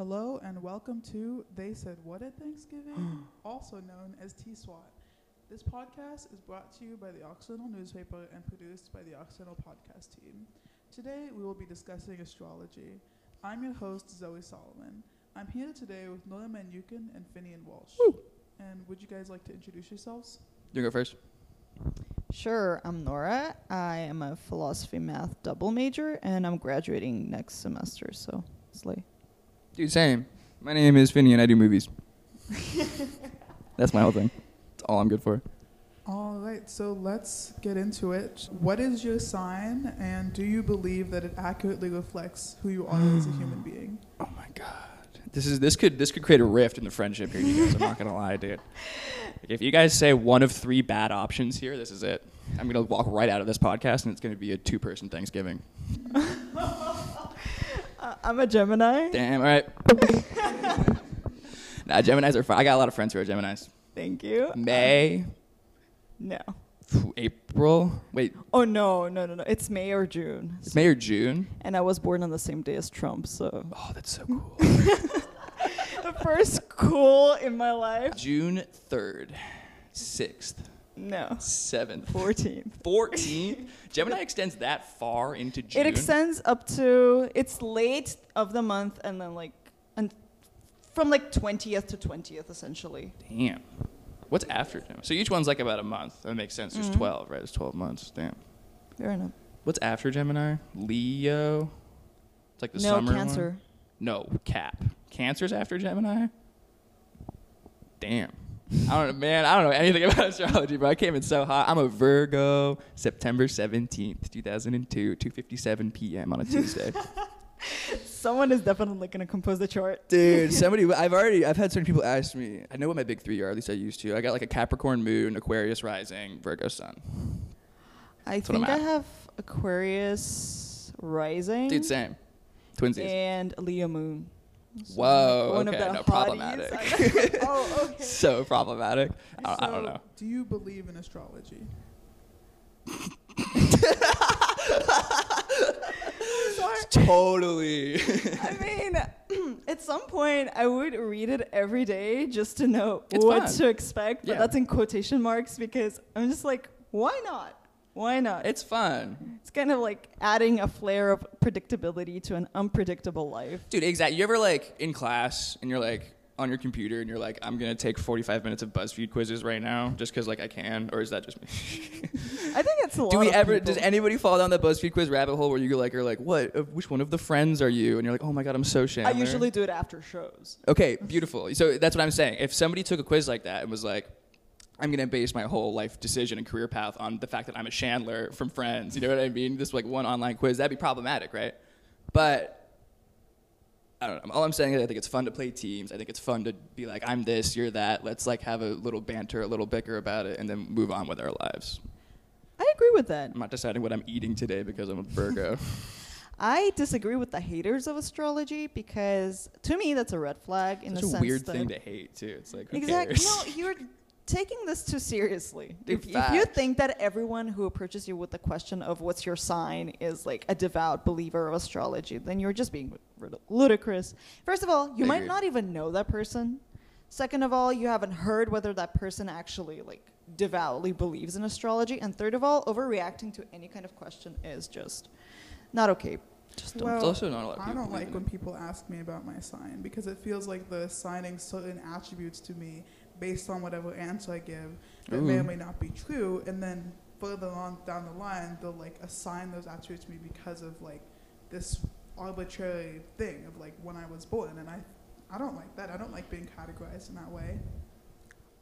Hello and welcome to They Said What at Thanksgiving, also known as T SWAT. This podcast is brought to you by the Occidental newspaper and produced by the Occidental podcast team. Today we will be discussing astrology. I'm your host, Zoe Solomon. I'm here today with Nora Manukin and Finian Walsh. And would you guys like to introduce yourselves? You go first. Sure, I'm Nora. I am a philosophy math double major and I'm graduating next semester, so slay. Dude, same. My name is Finney and I do movies. That's my whole thing. That's all I'm good for. All right, so let's get into it. What is your sign, and do you believe that it accurately reflects who you are as a human being? Oh my god. This is this could this could create a rift in the friendship here, you guys. I'm not gonna lie, dude. If you guys say one of three bad options here, this is it. I'm gonna walk right out of this podcast and it's gonna be a two person Thanksgiving. I'm a Gemini. Damn, alright. nah, Geminis are fun. I got a lot of friends who are Geminis. Thank you. Um, May, No. April. Wait, Oh no, no, no, no. It's May or June. it's May or June? And I was born on the same day as Trump, so Oh, that's so cool. the first cool in my life. June 3rd, 6th, No. 7th, 14th. 14th. Gemini extends that far into June. It extends up to it's late of the month and then like and from like 20th to 20th essentially. Damn. What's after Gemini? So each one's like about a month. That makes sense. There's Mhm. 12, right? It's 12 months. Damn. Fair enough. What's after Gemini? Leo. It's like the no summer one? cancer. No, Cap. Cancer's after Gemini? Damn. I don't know, man. I don't know anything about astrology, but I came in so hot. I'm a Virgo, September 17th, 2002, 2:57 p.m. on a Tuesday. Someone is definitely gonna compose the chart. Dude, somebody I've already I've had certain people ask me. I know what my big 3 are, at least I used to. I got like a Capricorn moon, Aquarius rising, Virgo sun. I That's think I have Aquarius rising Dude, same. Twinsies. and Leo moon. Whoa, one okay, no, problematic. Oh, okay. So problematic. I, I don't know. Do you believe in astrology? Totally. I mean, at some point, I would read it every day just to know It's what fun. to expect. But Yeah. that's in quotation marks because I'm just like, why not? Why not? it's fun. It's kind of like adding a flair of predictability to an unpredictable life. Dude, exactly. You ever like in class and you're like on your computer and you're like, I'm gonna take 45 minutes of BuzzFeed quizzes right now just because like I can, or is that just me? I think it's a lot. Do we ever? people. Does anybody fall down that BuzzFeed quiz rabbit hole where you go like, are like, what? Of which one of the friends are you? And you're like, oh my god, I'm so shamed. I usually do it after shows. Okay, beautiful. So that's what I'm saying. If somebody took a quiz like that and was like, I'm gonna base my whole life decision and career path on the fact that I'm a Chandler from Friends, you know what I mean? This like one online quiz, that'd be problematic, right? But I don't know. All I'm saying is I think it's fun to play teams. I think it's fun to be like, I'm this, you're that. Let's like have a little banter, a little bicker about it, and then move on with our lives. I agree with that. I'm not deciding what I'm eating today because I'm a Virgo. I disagree with the haters of astrology because to me that's a red flag in Such the a sense weird that thing to hate too. It's like exactly. No, you're taking this too seriously. If, if you think that everyone who approaches you with the question of what's your sign is like a devout believer of astrology, then you're just being ludicrous. First of all, you might not even know that person. Second of all, you haven't heard whether that person actually like devoutly believes in astrology. And third of all, overreacting to any kind of question is just not okay. Just don't. It's also not a lot of I don't like when it. people ask me about my sign because it feels like they're assigning certain attributes to me based on whatever answer I give that may or may not be true, and then further on down the line they'll like assign those attributes to me because of like this arbitrary thing of like when I was born, and I I don't like that. I don't like being categorized in that way.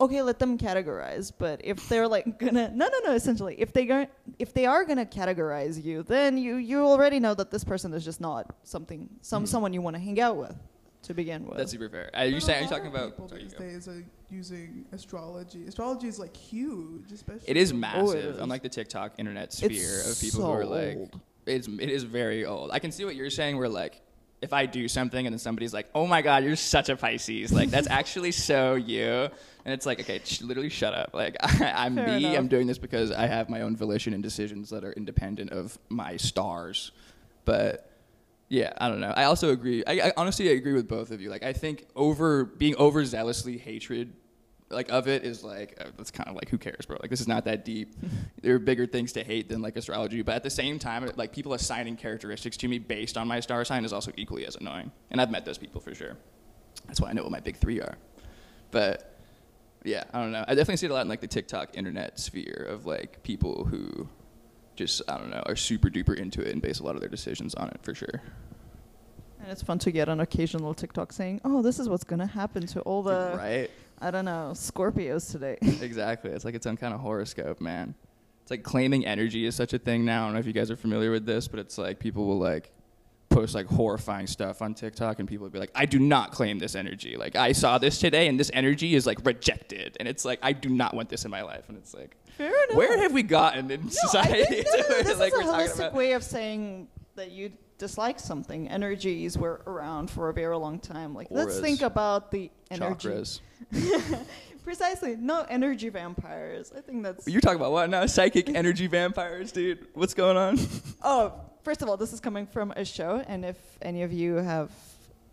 okay, let them categorize. But if they're like gonna, no, no, no. Essentially, if they go, if they are gonna categorize you, then you you already know that this person is just not something, some Mhm. someone you want to hang out with, to begin with. That's super fair. Are you saying? Are you talking about? people these days are using astrology. Astrology is like huge, especially. It is oh, for- massive. is. Unlike the TikTok internet It's sphere of people who are like, old. it's it is very old. I can see what you're saying. Where like, if I do something and then somebody's like, "Oh my God, you're such a Pisces," like that's actually so you, and it's like, okay, sh- literally shut up. Like I'm Fair me. enough. I'm doing this because I have my own volition and decisions that are independent of my stars. But Yeah, I don't know. I also agree. I, I honestly I agree with both of you. Like, I think over being overzealously hatred, like of it is like uh, that's kind of like who cares, bro? Like this is not that deep. there are bigger things to hate than like astrology. But at the same time, like people assigning characteristics to me based on my star sign is also equally as annoying. And I've met those people for sure. That's why I know what my big three are. But yeah, I don't know. I definitely see it a lot in like the TikTok internet sphere of like people who just I don't know are super duper into it and base a lot of their decisions on it for sure. And it's fun to get an occasional TikTok saying, "Oh, this is what's gonna happen to all the right? I don't know Scorpios today." exactly. It's like its own kind of horoscope, man. It's like claiming energy is such a thing now. I don't know if you guys are familiar with this, but it's like people will like post like horrifying stuff on TikTok and people would be like, I do not claim this energy. Like I saw this today and this energy is like rejected. And it's like I do not want this in my life. And it's like Fair enough. where have we gotten in No, I society? think, no, to where, this like is a holistic way of saying that you dislike something. Energies were around for a very long time. Like, let's think about the energy. chakras. Precisely. No energy vampires. I think that's. You're talking about what now? Psychic energy vampires, dude. What's going on? Oh, first of all, this is coming from a show, and if any of you have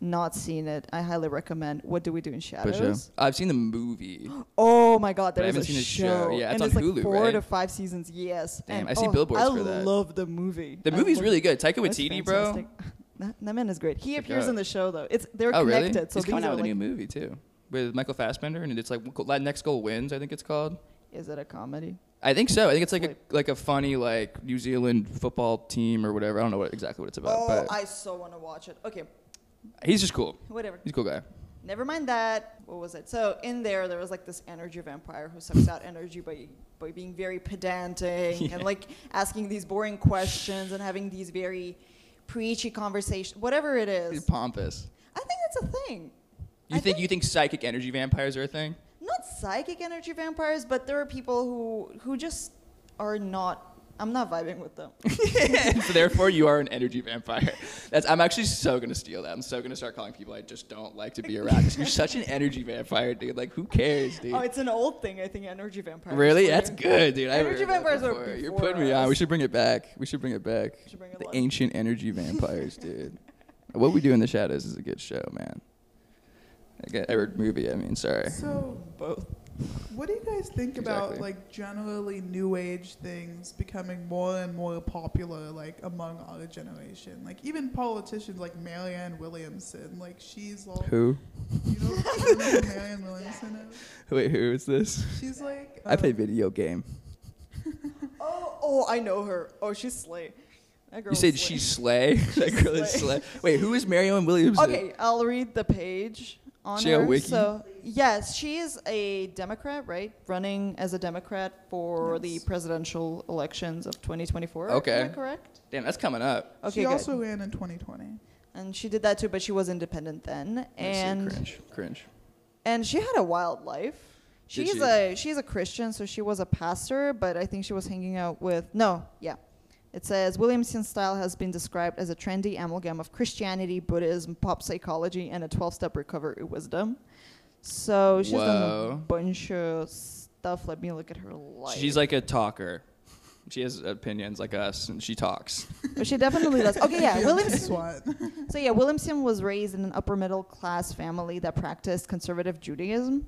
not seen it, I highly recommend What Do We Do in Shadows? I've seen the movie. Oh my god, there is haven't a show. show. Yeah, and it's on it's like four right? to five seasons. Yes. Damn, and, I see oh, billboards I for that. I love the movie. The I movie's really good. Taika Waititi, bro. That, that man is great. He Check appears out. in the show though. It's they're oh, really? connected. So He's coming out with like, a new movie too, with Michael Fassbender, and it's like Next Goal Wins. I think it's called. Is it a comedy? I think so. I think it's like a like a funny like New Zealand football team or whatever. I don't know what exactly what it's about, oh, but I so want to watch it. Okay, he's just cool. whatever. He's a cool guy. Never mind that. What was it? So in there, there was like this energy vampire who sucks out energy by by being very pedantic Yeah. and like asking these boring questions and having these very preachy conversations. Whatever it is. He's pompous. I think that's a thing. You think, you think psychic energy vampires are a thing? Psychic energy vampires, but there are people who who just are not. I'm not vibing with them. so therefore, you are an energy vampire. That's. I'm actually so gonna steal that. I'm so gonna start calling people I just don't like to be around. You're such an energy vampire, dude. Like, who cares, dude? Oh, it's an old thing, I think. Energy vampires. Really? That's good, dude. Energy vampires are before. You're putting me on. We should bring it back. We should bring it back. Bring it The ancient energy vampires, dude. What we do in the shadows is a good show, man. Okay, or movie. I mean, sorry. So, Both. what do you guys think about like generally new age things becoming more and more popular like among our generation? Like even politicians like Marianne Williamson, like she's all Who? you know, you know who Marianne Williamson is? Wait, who is this? She's like I play um, video game. Oh, oh, I know her. Oh, she's slay. That You said slay. she's slay. that girl is slay. slay. Wait, who is Marianne Williamson? Okay, I'll read the page on She a her. wiki? So yes, she is a Democrat, right? Running as a Democrat for the presidential elections of 2024. Okay. Am I correct? Damn, that's coming up. Okay, she good. also ran in 2020. and she did that too, but she was independent then, Let me see, and cringe, cringe. and she had a wild life. Did She's she? a she's a Christian, so she was a pastor, but I think she was hanging out with no, yeah. It says Williamson's style has been described as a trendy amalgam of Christianity, Buddhism, pop psychology, and a twelve-step recovery wisdom. So she's done a Whoa. bunch of stuff. Let me look at her life. She's like a talker. She has opinions like us, and she talks. but she definitely does. Okay, yeah, Williamson. what? So yeah, Williamson was raised in an upper middle class family that practiced conservative Judaism.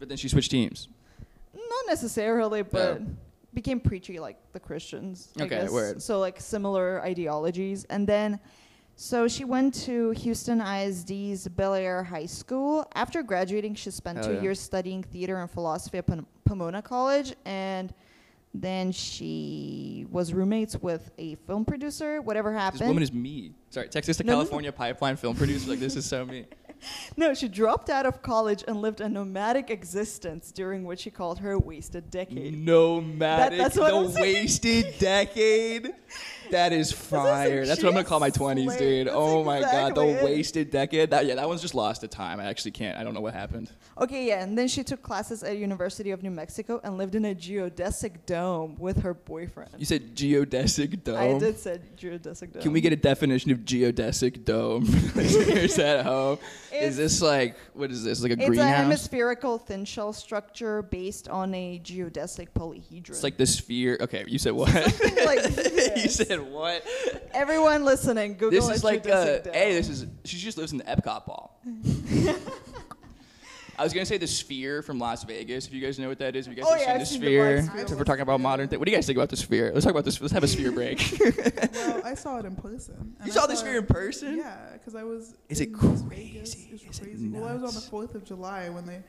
But then she switched teams. Not necessarily, but oh. Became preachy like the Christians. I Okay, guess. word. So like similar ideologies, and then. So she went to Houston ISD's Bellaire High School. After graduating, she spent Hell two yeah. years studying theater and philosophy at Pom- Pomona College, and then she was roommates with a film producer. Whatever happened, This woman is me. Sorry, Texas to No, no, no. California pipeline film producer. Like this is so me. No, she dropped out of college and lived a nomadic existence during what she called her wasted decade. Nomadic, That- that's what the wasted decade. That is fire. That's what I'm gonna call my 20s, dude. That's oh my god, the it. wasted decade. That yeah, that one's just lost to time. I actually can't. I don't know what happened. Okay, yeah, and then she took classes at University of New Mexico and lived in a geodesic dome with her boyfriend. You said geodesic dome. I did say geodesic dome. Can we get a definition of geodesic dome? Listeners at home. Is this like what is this? Like a It's a greenhouse? hemispherical thin shell structure based on a geodesic polyhedron. It's like the sphere. Okay, you said what? Like you said what? Everyone listening, Google This is like uh, geodesic dome. hey, this is she just lives in the Epcot ball. I was gonna say the sphere from Las Vegas. If you guys know what that is, if you guys Oh, have yeah, seen I've the seen the sphere. Black Sphere. if we're talking about modern things, what do you guys think about the sphere? Let's talk about this. Let's have a sphere break. well, I saw it in person. and you I saw the saw sphere it- in person? Yeah, because I was. Is it in Las crazy? Vegas. It's Is it crazy. well, I was on the nuts? Fourth of July when they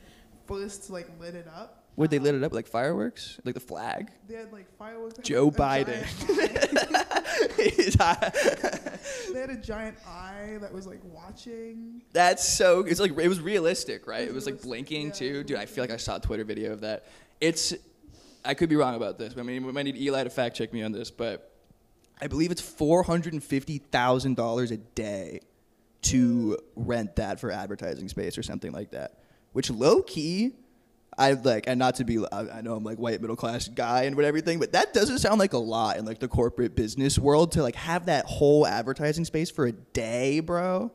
first like lit it up. Would they Um, lit it up like fireworks, like the flag? They had like fireworks. Joe like, a Biden. Giant eye. they had a giant eye that was like watching. That's so. It's like it was realistic, right? It was like blinking yeah, too, dude. I feel like I saw a Twitter video of that. It's. I could be wrong about this. But I mean, we might need Eli to fact check me on this, but I believe it's four hundred and fifty thousand dollars a day to rent that for advertising space or something like that. Which low key, I like, and not to be, I, I know I'm like white middle class guy and what everything, but that doesn't sound like a lot in like the corporate business world to like have that whole advertising space for a day, bro.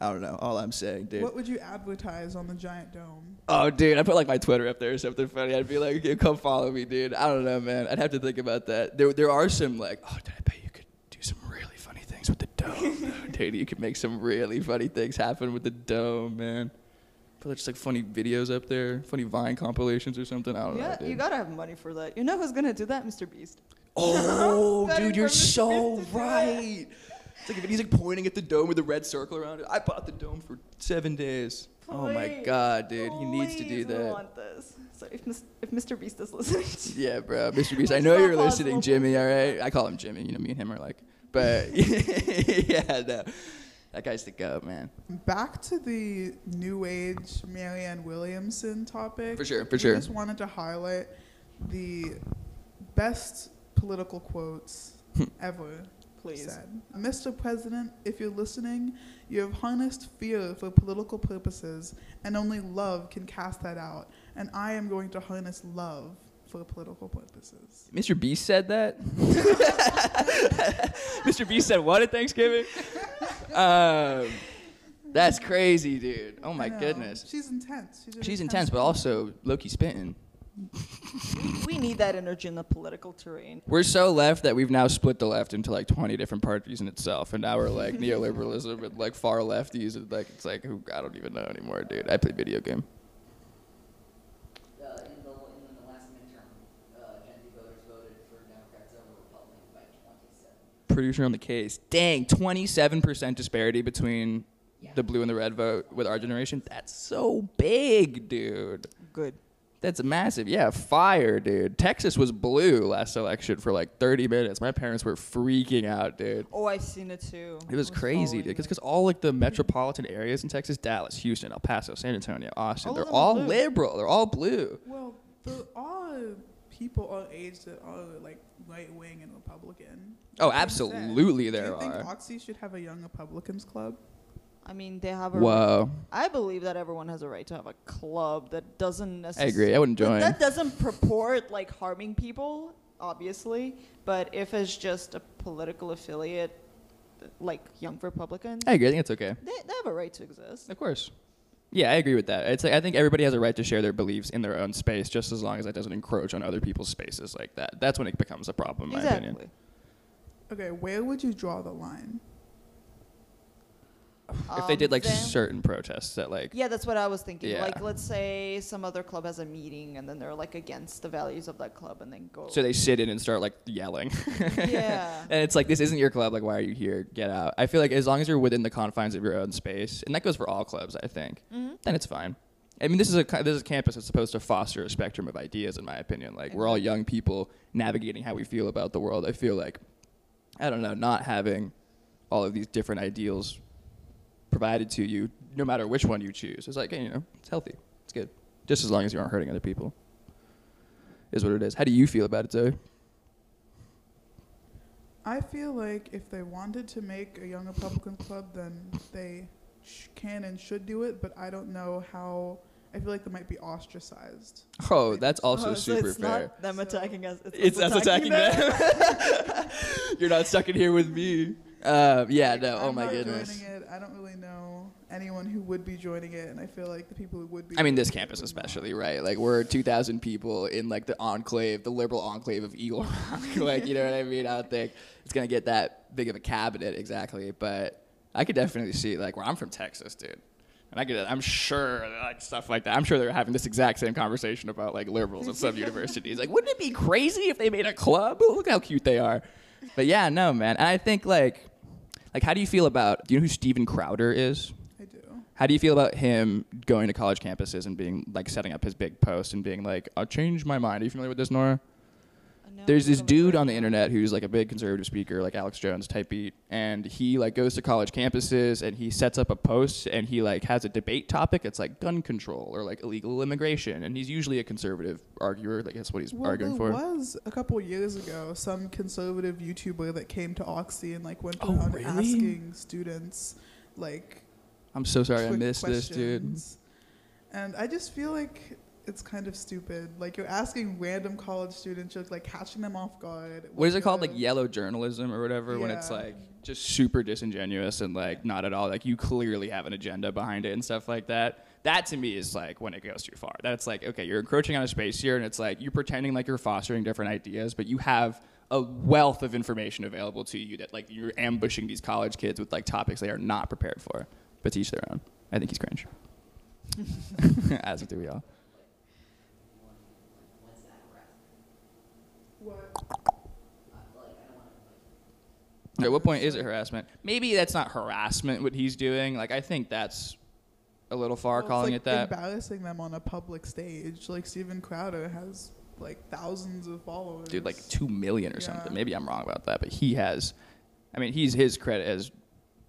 I don't know. All I'm saying, dude. What would you advertise on the giant dome? Oh, dude, I put like my Twitter up there or something funny. I'd be like, okay, come follow me, dude. I don't know, man. I'd have to think about that. There, there are some like, oh, dude, I bet you could do some really funny things with the dome, dude. You could make some really funny things happen with the dome, man. Put just like funny videos up there, funny Vine compilations or something. I don't know, Yeah, you gotta have money for that. You know who's gonna do that, Mr. Beast? Oh, dude, you're so Beast to do it. right. It's like if he's like pointing at the dome with a red circle around it. I bought the dome for seven days. oh my god, dude, he needs to please, do that. want this. So if, Mis- if Mr. Beast is listening, Yeah, bro, Mr. Beast. I know you're listening, Jimmy. All right, I call him Jimmy. You know, me and him are like, but yeah, no, that guy's the goat, man. Back to the new age Marianne Williamson topic. For sure, for we sure. just wanted to highlight the best political quotes hmm. ever please. said. Mr. President, if you're listening, you have harnessed fear for political purposes, and only love can cast that out. And I am going to harness love for political purposes. Mr. Beast said that. Mr. Beast said what at Thanksgiving? Um, that's crazy, dude. Oh my goodness. She's intense. She's, an She's intense, but also lowkey spitting. We need that energy in the political terrain. We're so left that we've now split the left into like 20 different parties in itself, and now we're like neoliberalism and like far lefties, and like it's like who I don't even know anymore, dude. I play video game. Uh, in the, in the last midterm, uh, Gen Z voters voted for Democrats over Republicans by 27. Producer on the case. Dang, 27% disparity between Yeah. the blue and the red vote with our generation. That's so big, dude. Good. That's massive. Yeah, fire, dude. Texas was blue last election for like 30 minutes. My parents were freaking out, dude. Oh, I've seen it too. It was I crazy, dude. Because all like the metropolitan areas in Texas, Dallas, Houston, El Paso, San Antonio, Austin all they're all liberal. They're all blue. Well, there are people all age that are like right wing and Republican. Oh, Like you said. absolutely there are. Do you think are. Oxy should have a young Republicans club? I mean, they have a. Whoa. I believe that everyone has a right to have a club that doesn't necessarily. I necessarily. agree. I wouldn't join. That doesn't purport like harming people, obviously. But if it's just a political affiliate, like Young Republicans, I agree. I think it's okay. they, they have a right to exist. Of course. Yeah, I agree with that. It's like I think everybody has a right to share their beliefs in their own space, just as long as that doesn't encroach on other people's spaces like that. That's when it becomes a problem, in my exactly. opinion. Okay, where would you draw the line? If they did like Um, then- certain protests that like Yeah, that's what I was thinking. Yeah. Like, let's say some other club has a meeting and then they're like against the values of that club and then go. so they sit in and start like yelling. yeah. and it's like this isn't your club, like why are you here? Get out. I feel like as long as you're within the confines of your own space, and that goes for all clubs, I think, Mhm. then it's fine. I mean, this is a this is a campus that's supposed to foster a spectrum of ideas, in my opinion. Like we're all young people navigating how we feel about the world. I feel like, I don't know, not having all of these different ideals provided to you, no matter which one you choose, It's like you know, it's healthy, it's good, just as long as you aren't hurting other people. Is what it is. How do you feel about it, Zoe? I feel like if they wanted to make a young Republican club, then they sh- can and should do it. But I don't know how. I feel like they might be ostracized. Oh, that's also Oh, so super it's fair. not them So- attacking us. It's, It's us us attacking them. them. You're not stuck in here with me. Uh, yeah, no. Oh I'm my not goodness. Joining it. I don't really know anyone who would be joining it, and I feel like the people who would be. I mean, this campus especially, right? Like we're 2,000 people in like the enclave, the liberal enclave of Eagle Rock. like, you know what I mean? I don't think it's gonna get that big of a cabinet exactly, but I could definitely see like where I'm from, Texas, dude. And I could, I'm sure like stuff like that. I'm sure they're having this exact same conversation about like liberals at some universities. Like, wouldn't it be crazy if they made a club? Look how cute they are. But yeah, no, man. And I think like, like, how do you feel about? Do you know who Steven Crowder is? I do. How do you feel about him going to college campuses and being like setting up his big post and being like, "I'll change my mind"? Are you familiar with this, Nora? No, There's this dude on the internet who's like a big conservative speaker, like Alex Jones type beat, and he like goes to college campuses and he sets up a post and he like has a debate topic. It's like gun control or like illegal immigration, and he's usually a conservative arguer. Like that's what he's Well, arguing there for. was a couple years ago some conservative YouTuber that came to Oxy and like went Oh, around really? asking students like I'm so sorry I quick missed this, dude. And I just feel like it's kind of stupid. Like you're asking random college students, you're like catching them off guard. What is it called? Like yellow journalism or whatever, when it's like just super disingenuous and like not at all. Like you clearly have an agenda behind it and stuff like that. That to me is like when it goes too far. That's like, okay, you're encroaching on a space here and it's like you're pretending like you're fostering different ideas, but you have a wealth of information available to you that like you're ambushing these college kids with like topics they are not prepared for. But to each their own. I think he's cringe. As do we all. When, when's that harassment? What? Uh, like, I don't want to, like, At what point is it harassment? Maybe that's not harassment what he's doing. Like I think that's a little far Well, it's, calling like, it that. Embarrassing them on a public stage. Like Steven Crowder has like thousands of followers. Dude, like two million or Yeah. something. Maybe I'm wrong about that, but he has. I mean, he's his credit has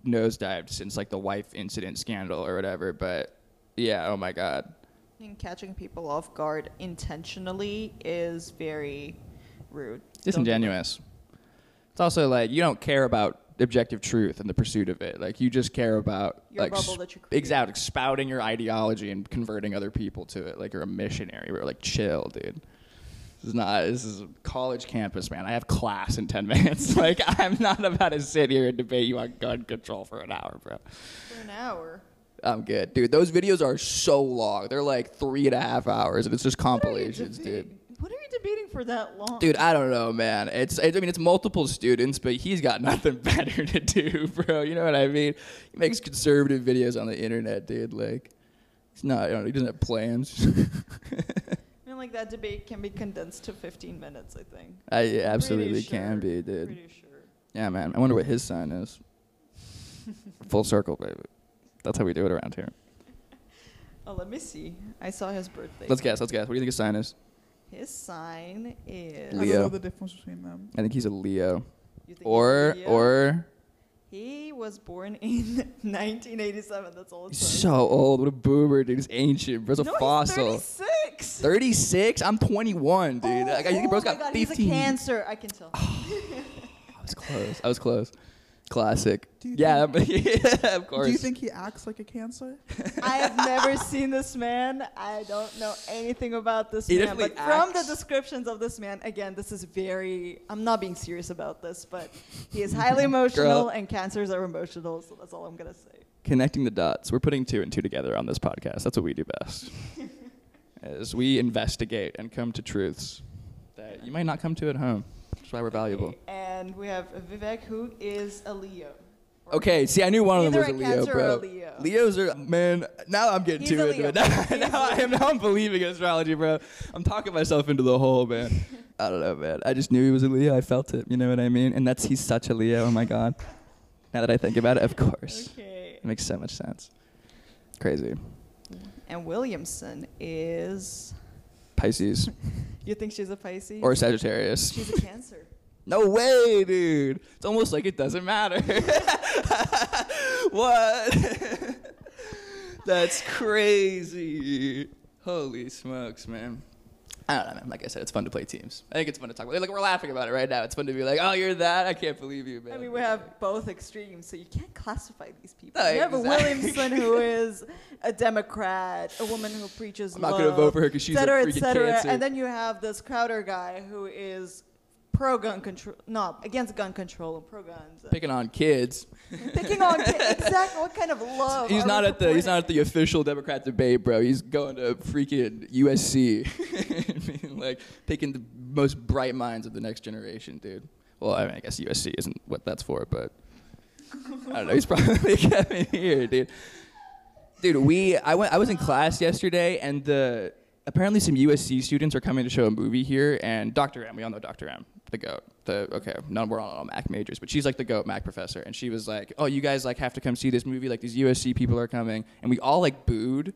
nosedived since like the wife incident scandal or whatever. But yeah, oh my god. I think catching people off guard intentionally is very rude. Don't do that. disingenuous. It's also like you don't care about objective truth and the pursuit of it. Like you just care about Your like bubble s- that you create. exactly spouting your ideology and converting other people to it. Like you're a missionary. We're like chill, dude. This is not. This is a college campus, man. I have class in ten minutes. like I'm not about to sit here and debate you on gun control for an hour, bro. For an hour. I'm good, dude. Those videos are so long. They're like three and a half hours, and it's just What are you compilations, dude. Debating? You debating for that long? Dude, I don't know, man. It's, it's I mean, it's multiple students, but he's got nothing better to do, bro. You know what I mean? He makes conservative videos on the internet, dude. Like, he's not. Know, he doesn't have plans. I mean, like that debate can be condensed to 15 minutes, I think. I it absolutely Pretty can be, dude. Pretty sure. Yeah, man. I wonder what his sign is. Full circle, baby. That's how we do it around here. Oh, let me see. I saw his birthday. Let's guess. Let's guess. What do you think his sign is? His sign is. I don't Leo. know the difference between them. I think he's a Leo. You think he's Or Leo? or He was born in 1987. That's all it he's says. so old. What a boomer, dude. He's ancient. Bro's a no, fossil. He's 36. 36? I'm 21, dude. Oh, Like, I think oh bro's my got God, 15. He's a cancer. I can tell. I was close. I was close. Classic. Do you Yeah, but yeah, of course. Do you think he acts like a cancer? I have never seen this man. I don't know anything about this He man. definitely But from the descriptions of this man, again, this is very. I'm not being serious about this, but he is highly emotional, Girl. and cancers are emotional. So that's all I'm gonna say. Connecting the dots. We're putting two and two together on this podcast. That's what we do best. As we investigate and come to truths that you might not come to at home. That's why we're valuable. Okay, And we have Vivek, who is a Leo. Okay, see, I knew one of them was a Leo, bro. a Leo. Leos are man. Now I'm getting He's too into it. Now, now I am. Now I'm believing in astrology, bro. I'm talking myself into the hole, man. I don't know, man. I just knew he was a Leo. I felt it. You know what I mean? And that's he's such a Leo. Oh my god. Now that I think about it, of course, Okay. it makes so much sense. Crazy. And Williamson is. Pisces You think she's a Pisces? or Sagittarius. she's a Cancer. No way, dude. It's almost like it doesn't matter. what? That's crazy. Holy smokes, man. I don't know, man. Like I said, it's fun to play teams. I think it's fun to talk about. Like we're laughing about it right now. It's fun to be like, "Oh, you're that? I can't believe you, man." I mean, we have both extremes, so you can't classify these people. No, you have a. Williamson who is a Democrat, a woman who preaches I'm not love, gonna vote for her 'cause she's et a cetera, freaking et cetera. Cancer. And then you have this Crowder guy who is pro gun control, no, against gun control and pro guns. Picking on kids. picking on kids. Exactly. What kind of love? He's not at the he's not at the official Democrat debate, bro. He's going to freaking USC, like picking the most bright minds of the next generation, dude. Well, I, mean, I guess USC isn't what that's for, but I don't know. He's probably coming here, dude. Dude, we I went I was in class yesterday, and the apparently some USC students are coming to show a movie here, and Dr. M, we all know Dr. M, the goat. The okay, none we're all Mac majors, but she's like the goat Mac professor, and she was like, "Oh, you guys like have to come see this movie. Like these USC people are coming," and we all like booed,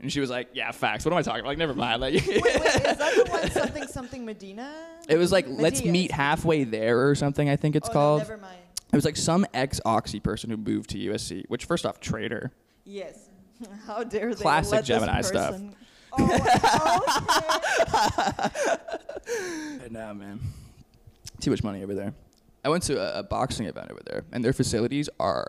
and she was like, "Yeah, facts. What am I talking about? Like, never mind." Like, Wait, wait, is that the one something something Medina? it was like, "Let's meet halfway there" or something. I think it's oh, called. No, never mind. it was like some ex Oxy person who moved to USC, which first off, traitor. Yes. How dare they Classic let this Gemini stuff. Oh, okay. Nah, uh, man. Too much money over there. I went to a, a boxing event over there, and their facilities are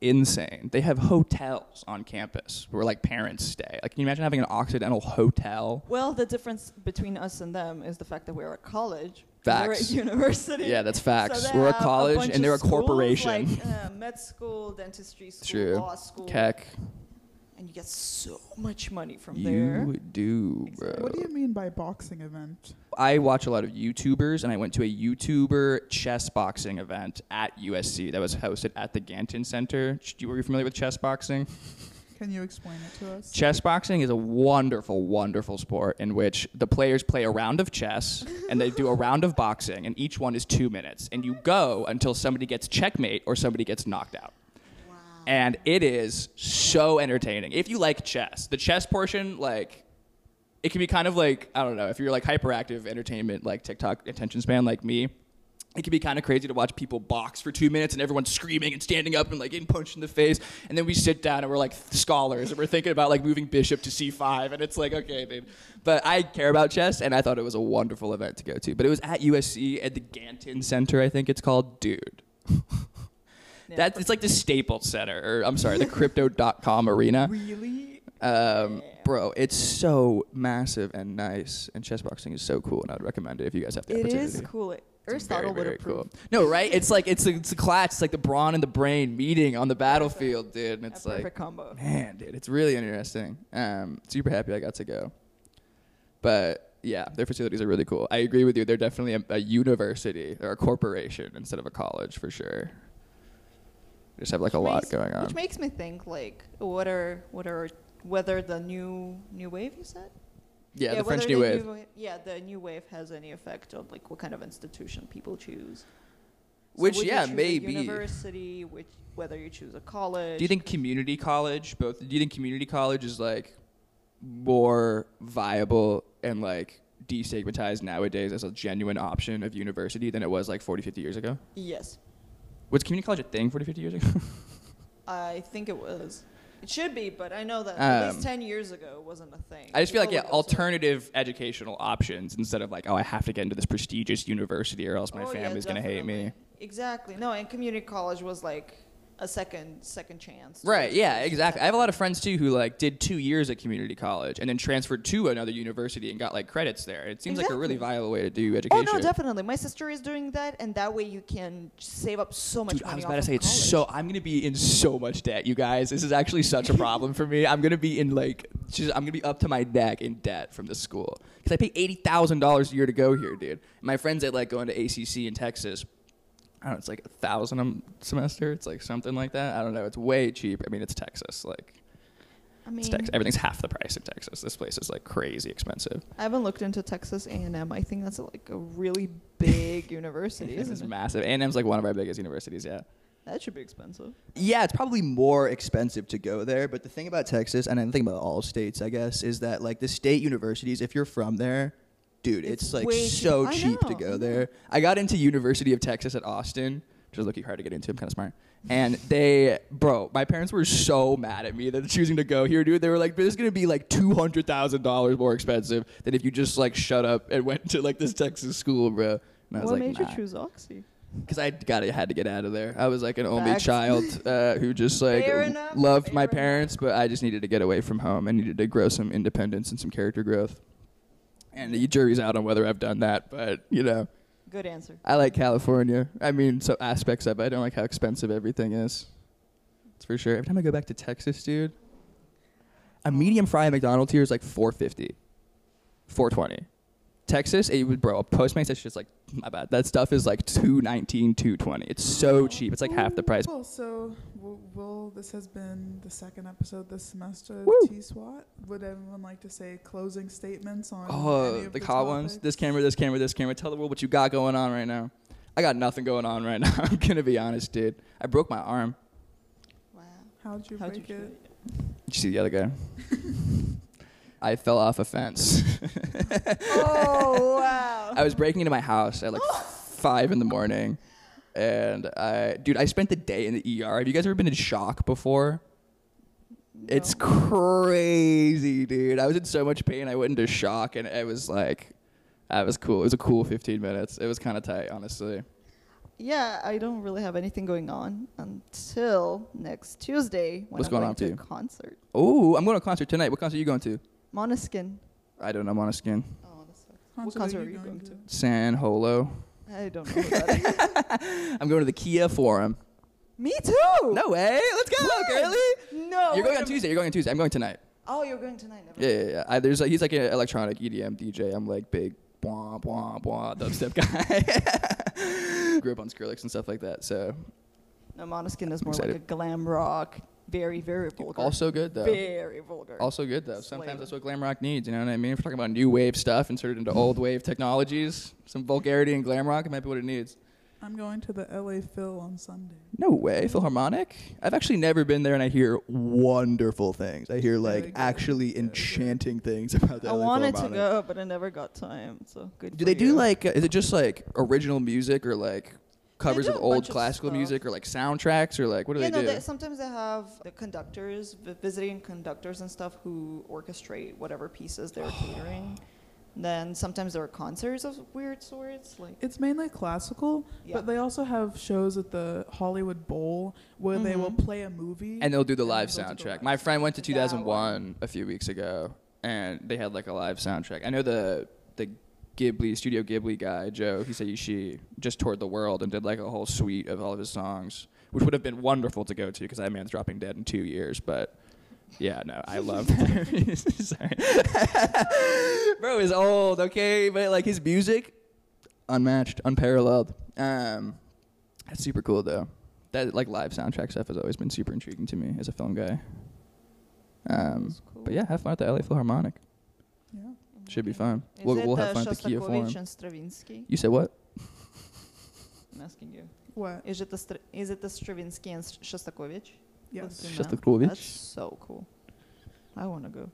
insane. They have hotels on campus where like parents stay. Like, can you imagine having an Occidental hotel? Well, the difference between us and them is the fact that we're at college. Facts. We're at university. Yeah, that's facts. So We're a college bunch and they're a schools, corporation. Like uh, med school, dentistry school, True. law school. Keck. And you get so much money from there. You do, bro. What do you mean by boxing event? I watch a lot of YouTubers, and I went to a YouTuber chess boxing event at USC that was hosted at the Galen Center. You were you familiar with chess boxing? Can you explain it to us? Chess boxing is a wonderful, wonderful sport in which the players play a round of chess and they do a round of boxing, and each one is two minutes. And you go until somebody gets checkmate or somebody gets knocked out. And it is so entertaining. If you like chess, the chess portion, like, it can be kind of like, I don't know, if you're like hyperactive entertainment, like TikTok attention span, like me, it can be kind of crazy to watch people box for two minutes and everyone's screaming and standing up and like getting punched in the face. And then we sit down and we're like scholars and we're thinking about like moving bishop to c5. And it's like, okay, dude. But I care about chess and I thought it was a wonderful event to go to. But it was at USC at the Galen Center, I think it's called. Dude. That's it's like the Staples Center, or I'm sorry, the Crypto.com arena. Really? Um, bro, it's so massive and nice, and chess boxing is so cool, and I'd recommend it if you guys have the It opportunity. is cool. It's Aristotle would approve. No, right? It's like it's a, it's a clash. It's like the brawn and the brain meeting on the battlefield, dude. And A it's like, perfect combo. man, dude, it's really interesting. Um, super happy I got to go. But yeah, their facilities are really cool. I agree with you. They're definitely a, a university. They're a corporation instead of a college for sure. Just have like a Which lot makes- going on. Which makes me think like what are what are whether the new new wave you said? yeah, the French New Wave. wa- yeah, the new wave has any effect on like what kind of institution people choose. So Which, yeah, a maybe. university, which whether you choose a college. Do you think community college, both? Do you think community college is like more viable and like destigmatized nowadays as a genuine option of university than it was like 40, 50 years ago? Yes, Was community college a thing 40, 50 years ago? I think it was. It should be, but I know that at Um, least ten years ago it wasn't a thing. I just feel like, People yeah, would go to- alternative educational options instead of like, oh, I have to get into this prestigious university or else my Oh, yeah, family's going to hate me. definitely. Exactly. No, and community college was like a second second chance. Right. Yeah. Exactly. I have a lot of friends too who like did two years at community college and then transferred to another university and got like credits there. It seems like a really viable way to do education. Oh no, definitely. My sister is doing that, and that way you can save up so much Dude, I money. was off about to say it's college. so. I'm gonna be in so much debt, you guys. This is actually such a problem for me. I'm gonna be in like, just, I'm gonna be up to my neck in debt from the school because I pay eighty thousand dollars a year to go here, dude. My friends that like going to ACC in Texas. I don't know. It's like a thousand a semester. It's like something like that. I don't know. It's way cheap. I mean, it's Texas. Like, I mean, it's Texas. Everything's half the price in Texas. This place is like crazy expensive. I haven't looked into Texas A&M. I think that's like a really big university, This isn't is it? massive. A&M's like one of our biggest universities. Yeah. That should be expensive. Yeah, it's probably more expensive to go there. But the thing about Texas, and I think about all states, I guess, is that like the state universities, if you're from there, dude, it's, It's like so cheap. Cheap to go there. I got into University of Texas at Austin, which was looking hard to get into. I'm kind of smart. And they, bro, my parents were so mad at me that choosing to go here, dude. They were like, "This is gonna be like two hundred thousand dollars more expensive than if you just like shut up and went to like this Texas school, bro." And I was what like, made you choose Oxy? Because I got had to get out of there. I was like an only Facts. child uh, who just like enough, loved my fair parents, but I just needed to get away from home. I needed to grow some independence and some character growth. And the jury's out on whether I've done that, but you know. Good answer. I like California. I mean, so aspects of it. I don't like how expensive everything is. That's for sure. Every time I go back to Texas, dude, a oh. medium fry at McDonald's here is like 450, 420. Texas, it would bro, a Postmates that's just like my bad. That stuff is like 219, 220. It's so cheap. It's like half the price. Well, will, will this has been the second episode this semester Woo. of T SWAT. Would everyone like to say closing statements on oh, any Oh, of the the hot ones. This camera, this camera, this camera. Tell the world what you got going on right now. I got nothing going on right now. I'm gonna be honest, dude. I broke my arm. Wow. How'd you How'd break do it? it? Did you see the other guy? I fell off a fence. oh wow. I was breaking into my house at like five in the morning, and I, dude, I spent the day in the ER. Have you guys ever been in shock before? It's crazy, dude. I was in so much pain. I went into shock, and it was like, that was cool. It was a cool 15 minutes. It was kind of tight, honestly. Yeah, I don't really have anything going on until next Tuesday when What's I'm going going on to for a you? concert. Oh, I'm going to a concert tonight. What concert are you going to? Måneskin. I don't know. I'm on a skin. Oh, that sucks. Concert What are concert you are you going going to? to? San Holo. I don't know who that is. I'm going to the Kia Forum. Me too. No way. Let's go, girly. No. You're going on Tuesday. You're going on Tuesday. I'm going tonight. Oh, you're going tonight. Never Yeah, yeah, yeah. I, there's like he's like an electronic EDM DJ. I'm like big blah blah blah dubstep guy. Grew up on Skrillex and stuff like that. So No, Måneskin is more like a glam rock. Very, very vulgar. also good though. very vulgar. Also good though. Sometimes them. that's what glam rock needs. You know what I mean? If we're talking about new wave stuff inserted into old wave technologies, some vulgarity in glam rock, it might be what it needs. I'm going to the LA Phil on Sunday. No way, Philharmonic. I've actually never been there, and I hear wonderful things. I hear like actually Very good. enchanting things about the LA Philharmonic. I LA wanted to Philharmonic. go, but I never got time. So good. Do for they do you. like? Uh, is it just like original music or like covers of old bunch of classical music or like soundtracks or like what do yeah, they no, do? they, sometimes they have the conductors, vi- visiting conductors and stuff who orchestrate whatever pieces they're catering. Then sometimes there are concerts of weird sorts, like It's mainly classical, Yeah. but they also have shows at the Hollywood Bowl where they will Mhm. play a movie. and they'll do the live they'll the soundtrack. live My friend went to That 2001 a few weeks ago, and they had like a live soundtrack. I know the the Ghibli Studio Ghibli guy Joe. He said he just toured the world and did like a whole suite of all of his songs, which would have been wonderful to go to because that man's dropping dead in two years. But yeah, no, I love that. Sorry, bro is old, okay, but like his music, unmatched, unparalleled. Um, that's super cool though. That like live soundtrack stuff has always been super intriguing to me as a film guy. Um, cool. but yeah, have fun at the LA Philharmonic. Yeah. Should be fine. Is We'll, we'll have fun at the Kia Forum. And Stravinsky? You said what? I'm asking you. What? Is it the Str- is it the Stravinsky and Shostakovich? Yes. Good to know. Shostakovich? That's so cool. I want to go.